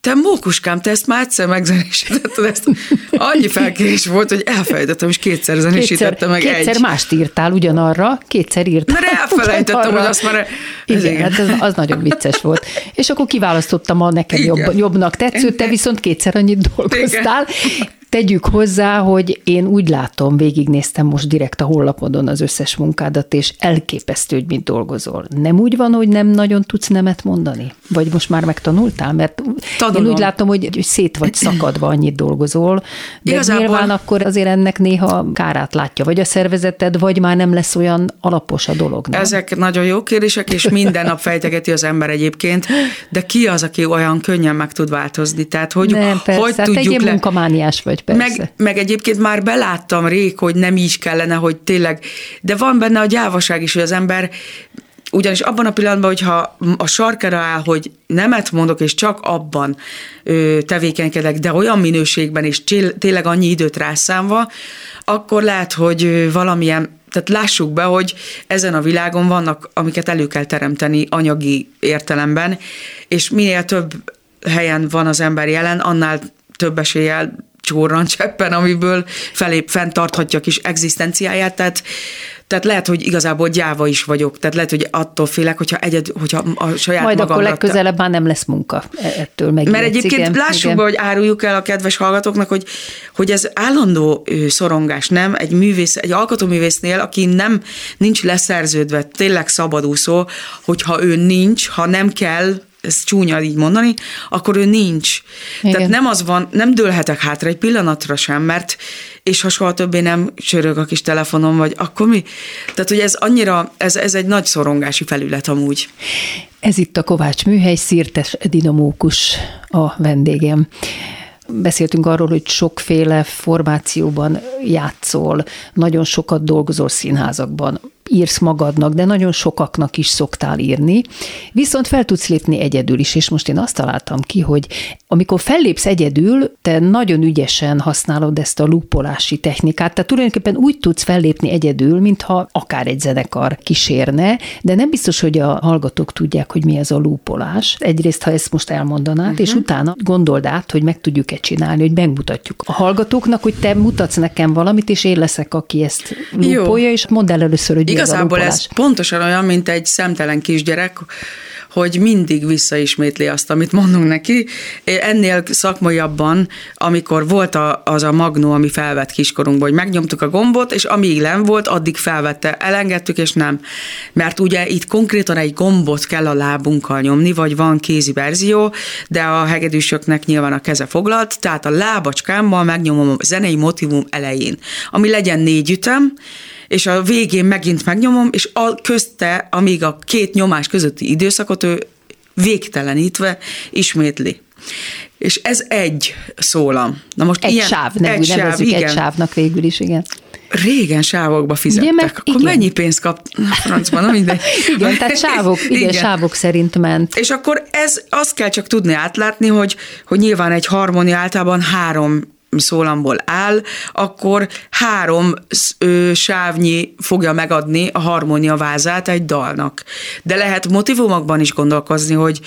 Speaker 3: te mókuskám, te ezt már egyszer megzenésítetted, ezt annyi felkérés volt, hogy elfelejtettem, és kétszer zenésítettem meg
Speaker 2: kétszer egy.
Speaker 3: Kétszer
Speaker 2: mást írtál ugyanarra, kétszer írtál.
Speaker 3: Mert elfelejtettem, hogy azt már...
Speaker 2: Igen, igen. Hát az, az nagyon vicces volt. És akkor kiválasztottam a nekem jobb, jobbnak tetszőt, te viszont kétszer annyit dolgoztál. Igen. Tegyük hozzá, hogy én úgy látom, végignéztem most direkt a honlapodon az összes munkádat, és elképesztő, hogy mit dolgozol. Nem úgy van, hogy nem nagyon tudsz nemet mondani? Vagy most már megtanultál? Mert Tanulom. én úgy látom, hogy, hogy szét vagy szakadva annyit dolgozol, de Igazából... nyilván akkor azért ennek néha kárát látja, vagy a szervezeted, vagy már nem lesz olyan alapos a dolog. Nem?
Speaker 3: Ezek nagyon jó kérdések, és minden nap fejtegeti az ember egyébként, de ki az, aki olyan könnyen meg tud változni? Tehát hogy,
Speaker 2: nem, persze, hogy hát tudjuk egy le... munkamániás vagy persze.
Speaker 3: Meg, meg egyébként már beláttam rég, hogy nem így kellene, hogy tényleg, de van benne a gyávaság is, hogy az ember ugyanis abban a pillanatban, hogyha a sarkára áll, hogy nemet mondok, és csak abban ö, tevékenykedek, de olyan minőségben, és tényleg annyi időt rászámva, akkor lehet, hogy valamilyen tehát lássuk be, hogy ezen a világon vannak, amiket elő kell teremteni anyagi értelemben, és minél több helyen van az ember jelen, annál több eséllyel csórran cseppen, amiből felép fenntarthatja kis egzisztenciáját, tehát tehát lehet, hogy igazából gyáva is vagyok, tehát lehet, hogy attól félek, hogyha, egyed, hogyha a saját
Speaker 2: Majd akkor legközelebb már nem lesz munka e- ettől meg.
Speaker 3: Mert egyébként igen, lássuk igen. be, hogy áruljuk el a kedves hallgatóknak, hogy, hogy ez állandó szorongás, nem? Egy művész, egy alkotóművésznél, aki nem nincs leszerződve, tényleg szabadúszó, hogyha ő nincs, ha nem kell ez csúnya így mondani, akkor ő nincs. Igen. Tehát nem az van, nem dőlhetek hátra egy pillanatra sem, mert és ha soha többé nem csörög a kis telefonom, vagy akkor mi? Tehát, hogy ez annyira, ez, ez egy nagy szorongási felület amúgy.
Speaker 2: Ez itt a Kovács Műhely, Szirtes Dinamókus a vendégem. Beszéltünk arról, hogy sokféle formációban játszol, nagyon sokat dolgozol színházakban írsz magadnak, de nagyon sokaknak is szoktál írni, viszont fel tudsz lépni egyedül is, és most én azt találtam ki, hogy amikor fellépsz egyedül, te nagyon ügyesen használod ezt a lupolási technikát, tehát tulajdonképpen úgy tudsz fellépni egyedül, mintha akár egy zenekar kísérne, de nem biztos, hogy a hallgatók tudják, hogy mi ez a lúpolás. Egyrészt, ha ezt most elmondanád, uh-huh. és utána gondold át, hogy meg tudjuk-e csinálni, hogy megmutatjuk a hallgatóknak, hogy te mutatsz nekem valamit, és én leszek, aki ezt lúpolja, és mondd el először, hogy
Speaker 3: Igazából ez pontosan olyan, mint egy szemtelen kisgyerek, hogy mindig visszaismétli azt, amit mondunk neki. Ennél szakmaiabban, amikor volt a, az a magnó, ami felvett kiskorunkban, hogy megnyomtuk a gombot, és amíg nem volt, addig felvette. Elengedtük, és nem. Mert ugye itt konkrétan egy gombot kell a lábunkkal nyomni, vagy van kézi verzió, de a hegedűsöknek nyilván a keze foglalt, tehát a lábacskámmal megnyomom a zenei motivum elején, ami legyen négy ütem, és a végén megint megnyomom, és a közte, amíg a két nyomás közötti időszakot ő végtelenítve ismétli. És ez egy szólam.
Speaker 2: Na most egy ilyen, sáv, nevű, egy sáv, igen. egy sávnak végül is, igen.
Speaker 3: Régen sávokba fizettek. Ugye, meg, akkor igen. mennyi pénzt kap? Francban, na mindegy.
Speaker 2: igen, tehát sávok, igen, igen, sávok szerint ment.
Speaker 3: És akkor ez, azt kell csak tudni átlátni, hogy, hogy nyilván egy harmónia általában három szólamból áll, akkor három ö, sávnyi fogja megadni a harmónia vázát egy dalnak. De lehet motivumokban is gondolkozni, hogy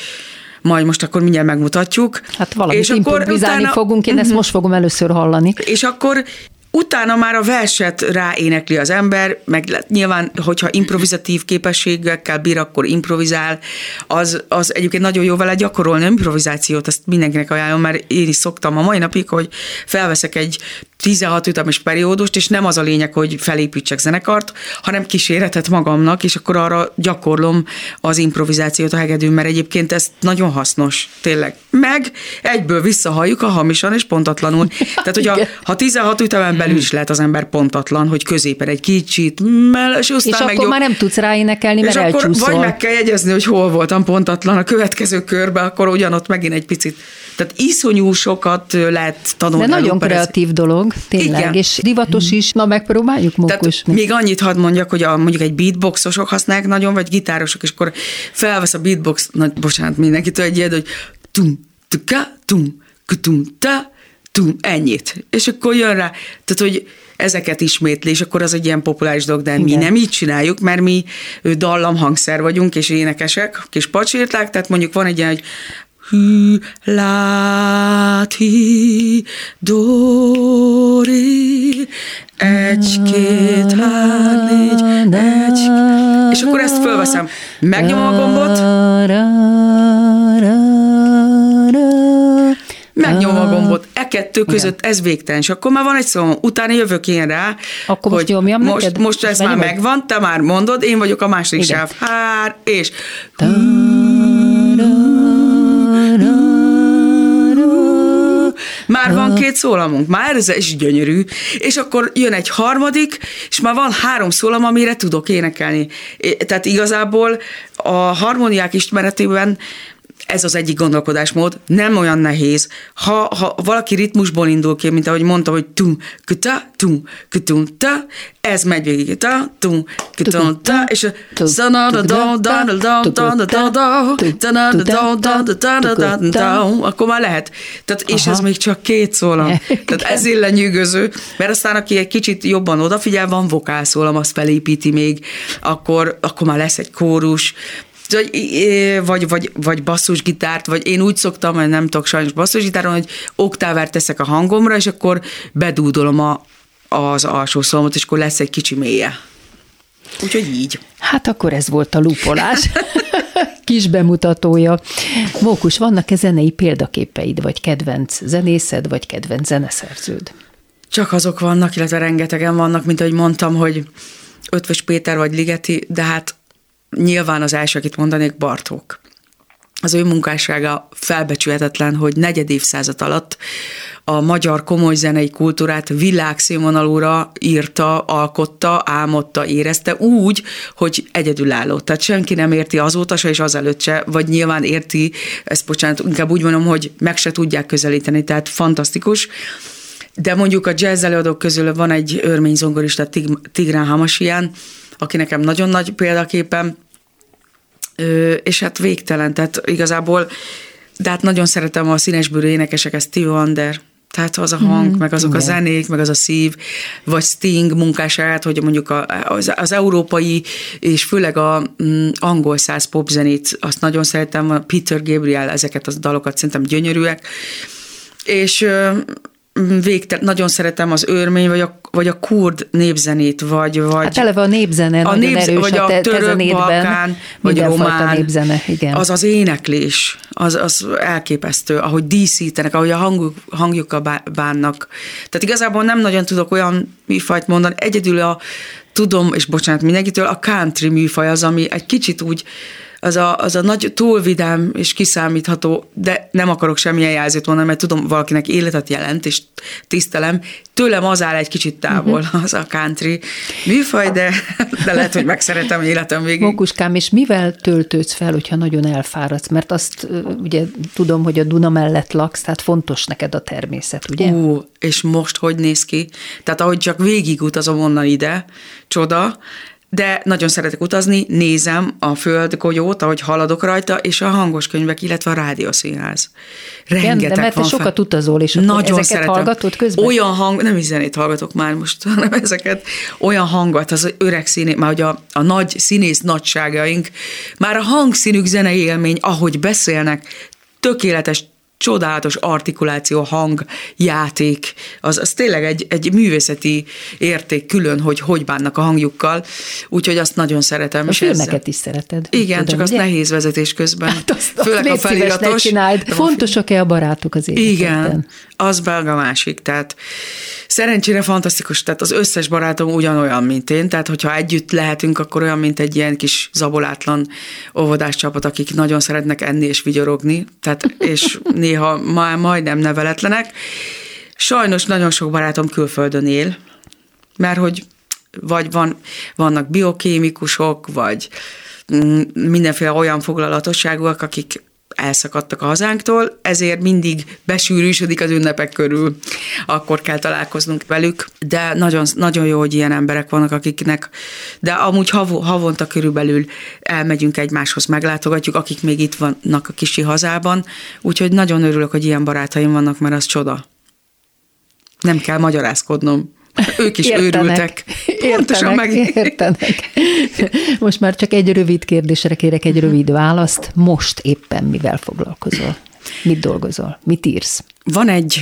Speaker 3: majd most akkor mindjárt megmutatjuk.
Speaker 2: Hát valamit és improvizálni akkor utána, fogunk, én uh-huh. ezt mhm. most fogom először hallani.
Speaker 3: És akkor Utána már a verset ráénekli az ember, meg nyilván, hogyha improvizatív képességekkel bír, akkor improvizál. Az, az egyébként nagyon jó vele gyakorolni improvizációt, ezt mindenkinek ajánlom, mert én is szoktam a mai napig, hogy felveszek egy 16 ütemos periódust, és nem az a lényeg, hogy felépítsek zenekart, hanem kíséretet magamnak, és akkor arra gyakorlom az improvizációt a hegedűn, mert egyébként ez nagyon hasznos, tényleg. Meg egyből visszahalljuk a hamisan és pontatlanul. Tehát, hogyha ha 16 ütemen belül is lehet az ember pontatlan, hogy középen egy kicsit,
Speaker 2: és, és akkor jó. már nem tudsz ráénekelni, mert és elcsúszol.
Speaker 3: akkor vagy meg kell jegyezni, hogy hol voltam pontatlan a következő körben, akkor ugyanott megint egy picit. Tehát iszonyú sokat lehet tanulni.
Speaker 2: De nagyon kreatív dolog, tényleg, Igen. és divatos is. Na, megpróbáljuk mókus.
Speaker 3: Még annyit hadd mondjak, hogy a, mondjuk egy beatboxosok használják nagyon, vagy gitárosok, és akkor felvesz a beatbox, na, bocsánat, mindenkitől egy ilyen, hogy tum, tuka, tum, kutum, ta, tum, ennyit. És akkor jön rá, tehát, hogy ezeket ismétli, és akkor az egy ilyen populáris dolog, de Igen. mi nem így csináljuk, mert mi dallamhangszer vagyunk, és énekesek, kis pacsírták, tehát mondjuk van egy ilyen, hogy hű, láti, dori, egy, két, hár, négy, egy, és akkor ezt fölveszem. Megnyomom a gombot, megnyomom a gombot, kettő között Igen. ez végtelen, és akkor már van egy szó, utána jövök én rá,
Speaker 2: akkor hogy most
Speaker 3: most,
Speaker 2: neked?
Speaker 3: most ez már megvan, te már mondod, én vagyok a második Igen. sáv, hár, és már van két szólamunk, már ez is gyönyörű, és akkor jön egy harmadik, és már van három szólam, amire tudok énekelni. Tehát igazából a harmóniák ismeretében ez az egyik gondolkodásmód, nem olyan nehéz. Ha, ha valaki ritmusból indul ki, mint ahogy mondta, hogy tum, kuta, tum, kutum, ta, ez megy végig, ta, tum, kutum, ta, és akkor már lehet. Tehát, és ez még csak két szólam. Tehát ez lenyűgöző, mert aztán aki egy kicsit jobban odafigyel, van vokálszólam, azt felépíti még, akkor, akkor már lesz egy kórus, vagy, vagy, vagy basszusgitárt, vagy én úgy szoktam, hogy nem tudok sajnos basszusgitáron, hogy oktávert teszek a hangomra, és akkor bedúdolom a, az alsó szolmot, és akkor lesz egy kicsi mélye. Úgyhogy így.
Speaker 2: Hát akkor ez volt a lúpolás. Kis bemutatója. Mókus, vannak-e zenei példaképeid, vagy kedvenc zenészed, vagy kedvenc zeneszerződ?
Speaker 3: Csak azok vannak, illetve rengetegen vannak, mint ahogy mondtam, hogy Ötvös Péter vagy Ligeti, de hát nyilván az első, akit mondanék, Bartók. Az ő munkássága felbecsülhetetlen, hogy negyed évszázad alatt a magyar komoly zenei kultúrát világszínvonalúra írta, alkotta, álmodta, érezte úgy, hogy egyedülálló. Tehát senki nem érti azóta se, és azelőtt se, vagy nyilván érti, ezt bocsánat, inkább úgy mondom, hogy meg se tudják közelíteni, tehát fantasztikus. De mondjuk a jazz előadók közül van egy örmény zongorista, Tigrán Hamasian, aki nekem nagyon nagy példaképem, és hát végtelen, tehát igazából, de hát nagyon szeretem a színesbőrű énekeseket, Steve Wonder, tehát az a hang, mm, meg azok igen. a zenék, meg az a szív, vagy Sting munkását, hogy mondjuk a, az, az európai, és főleg a mm, angol száz popzenét, azt nagyon szeretem, Peter Gabriel, ezeket a dalokat szerintem gyönyörűek, és végtelen, nagyon szeretem az őrmény, vagy a, vagy a kurd népzenét, vagy... vagy
Speaker 2: hát eleve a népzene a nagyon népz, erős
Speaker 3: vagy a, a török, balkán, vagy román.
Speaker 2: Népzene, igen.
Speaker 3: Az az éneklés, az, az elképesztő, ahogy díszítenek, ahogy a hangjuk, hangjukkal bánnak. Tehát igazából nem nagyon tudok olyan műfajt mondani, egyedül a tudom, és bocsánat mindenkitől, a country műfaj az, ami egy kicsit úgy az a, az a nagy, túl vidám és kiszámítható, de nem akarok semmilyen jelzőt mondani, mert tudom, valakinek életet jelent, és tisztelem. Tőlem az áll egy kicsit távol uh-huh. az a country műfaj, de, de lehet, hogy megszeretem életem végig.
Speaker 2: Mókuskám, és mivel töltődsz fel, hogyha nagyon elfáradsz? Mert azt ugye tudom, hogy a Duna mellett laksz, tehát fontos neked a természet, ugye?
Speaker 3: Ú, és most hogy néz ki? Tehát ahogy csak végigutazom onnan ide, csoda, de nagyon szeretek utazni, nézem a földgolyót, ahogy haladok rajta, és a hangos könyvek, illetve a rádiószínház.
Speaker 2: Rengeteg Igen, de mert te sokat fel. utazol, és nagyon ezeket szeretem. hallgatod közben?
Speaker 3: Olyan hang, nem is zenét hallgatok már most, hanem ezeket, olyan hangot, az öreg színé, már hogy a, a nagy színész nagyságaink, már a hangszínük zenei élmény, ahogy beszélnek, tökéletes csodálatos artikuláció, hang, játék, az, az tényleg egy, egy művészeti érték külön, hogy hogy bánnak a hangjukkal, úgyhogy azt nagyon szeretem.
Speaker 2: A filmeket ezzel... is szereted.
Speaker 3: Igen, tudom, csak azt ugye? nehéz vezetés közben. Hát azt, Főleg azt a feliratos.
Speaker 2: Fontosak-e a barátok az életedben?
Speaker 3: Igen, az belga másik, tehát Szerencsére fantasztikus, tehát az összes barátom ugyanolyan, mint én, tehát hogyha együtt lehetünk, akkor olyan, mint egy ilyen kis zabolátlan óvodás csapat, akik nagyon szeretnek enni és vigyorogni, tehát, és néha már majdnem neveletlenek. Sajnos nagyon sok barátom külföldön él, mert hogy vagy van, vannak biokémikusok, vagy mindenféle olyan foglalatosságúak, akik elszakadtak a hazánktól, ezért mindig besűrűsödik az ünnepek körül, akkor kell találkoznunk velük, de nagyon, nagyon jó, hogy ilyen emberek vannak, akiknek, de amúgy hav, havonta körülbelül elmegyünk egymáshoz, meglátogatjuk, akik még itt vannak a kisi hazában, úgyhogy nagyon örülök, hogy ilyen barátaim vannak, mert az csoda. Nem kell magyarázkodnom. Ők is értenek, őrültek.
Speaker 2: Értenek, meg... értenek. Most már csak egy rövid kérdésre kérek egy rövid választ. Most éppen mivel foglalkozol? Mit dolgozol? Mit írsz?
Speaker 3: Van egy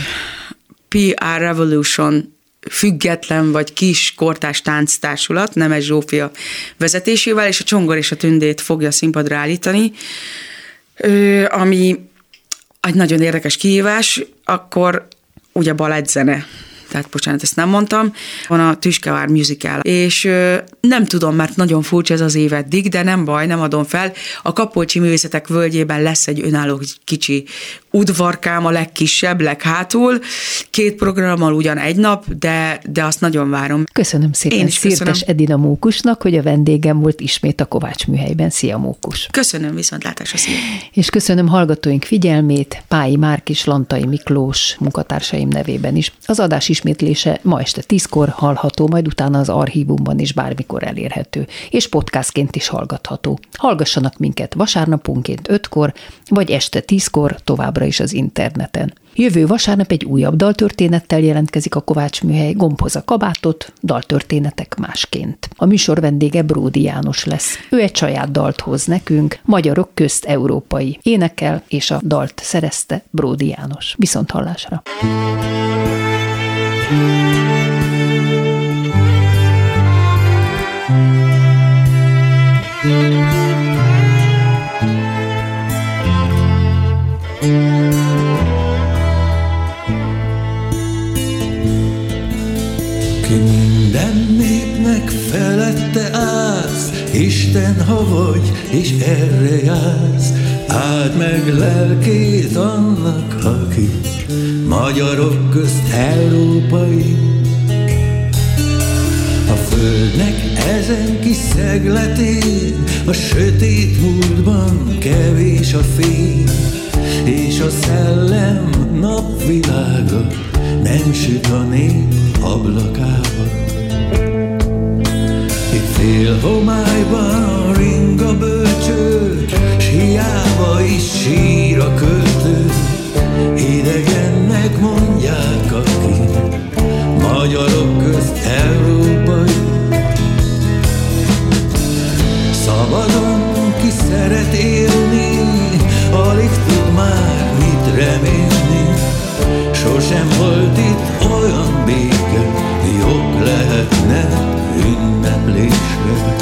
Speaker 3: PR Revolution független vagy kis kortás tánctársulat, Nemes Zsófia vezetésével, és a Csongor és a Tündét fogja színpadra állítani, ami egy nagyon érdekes kihívás, akkor ugye balettzene tehát bocsánat, ezt nem mondtam, van a Tüskevár musical, és nem tudom, mert nagyon furcsa ez az év eddig, de nem baj, nem adom fel. A Kapolcsi Művészetek Völgyében lesz egy önálló kicsi udvarkám, a legkisebb, leghátul, két programmal ugyan egy nap, de, de azt nagyon várom.
Speaker 2: Köszönöm szépen Én is Szirtes köszönöm. Edina Mókusnak, hogy a vendégem volt ismét a Kovács műhelyben. Szia Mókus!
Speaker 3: Köszönöm, viszontlátásra, szia!
Speaker 2: És köszönöm hallgatóink figyelmét, Pályi Márk és Lantai Miklós munkatársaim nevében is. Az adás ismétlése ma este tízkor hallható, majd utána az archívumban is bármikor elérhető, és podcastként is hallgatható. Hallgassanak minket vasárnaponként ötkor, vagy este tízkor továbbra is az interneten. Jövő vasárnap egy újabb daltörténettel jelentkezik a Kovács Műhely Gombhoz a kabátot, daltörténetek másként. A műsor vendége Bródi János lesz. Ő egy saját dalt hoz nekünk, magyarok közt európai. Énekel és a dalt szerezte Bródi János. Viszont hallásra!
Speaker 4: Ki felette állsz, Isten, ha vagy, és erre jársz, áld meg lelkét annak, aki magyarok közt európai. A földnek ezen kis szegletén, a sötét múltban kevés a fény, és a szellem napvilága nem süt a nép ablakába. Tél homályban ring a bölcső, s hiába is sír a költő. Idegennek mondják, aki magyarok közt európai. Szabadon ki szeret élni, alig tud már mit remélni. Sosem volt itt olyan béke, jobb lehetne ünneplésre.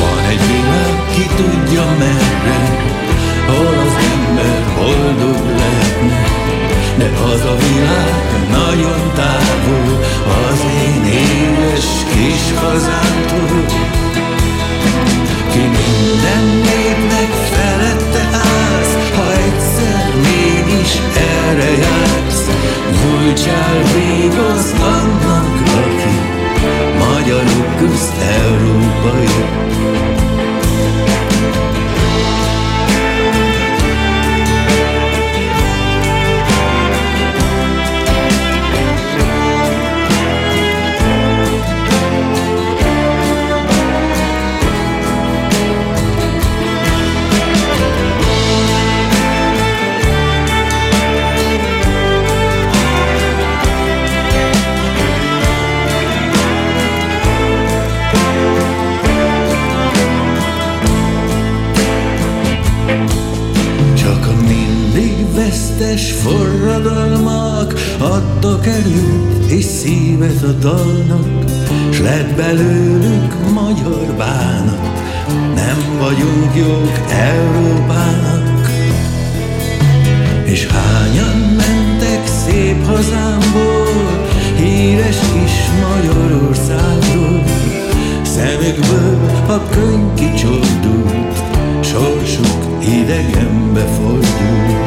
Speaker 4: Van egy világ, ki tudja merre, ahol az ember boldog lehetne, de az a világ nagyon távol az én éles kis hazámtól. Ki minden népnek felette állsz, ha egyszer mégis erre jársz, nyújtsál véghoz annak, aki magyarok közt európai. Szívet a dalnak, s lett belőlük magyar bánat, nem vagyunk jók Európának. És hányan mentek szép hazámból, híres kis Magyarországról, szemükből a könyv kicsordult, sorsuk idegenbe fordult.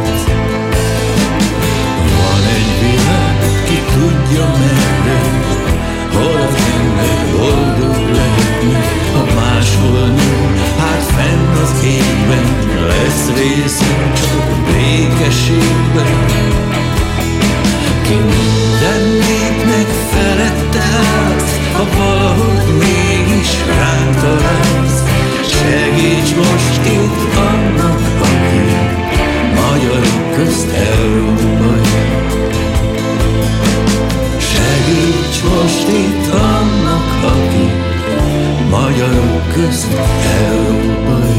Speaker 4: Máshol nem, hát fenn az égben lesz részünk csak a békességben. Ki minden népnek felette állsz, ha valahogy mégis ránk találsz, Segíts most itt annak, aki magyarok közt európai. Segíts most itt magyarok közt európai.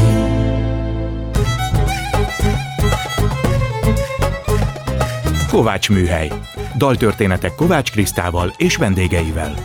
Speaker 1: Kovács Műhely. Daltörténetek Kovács Krisztával és vendégeivel.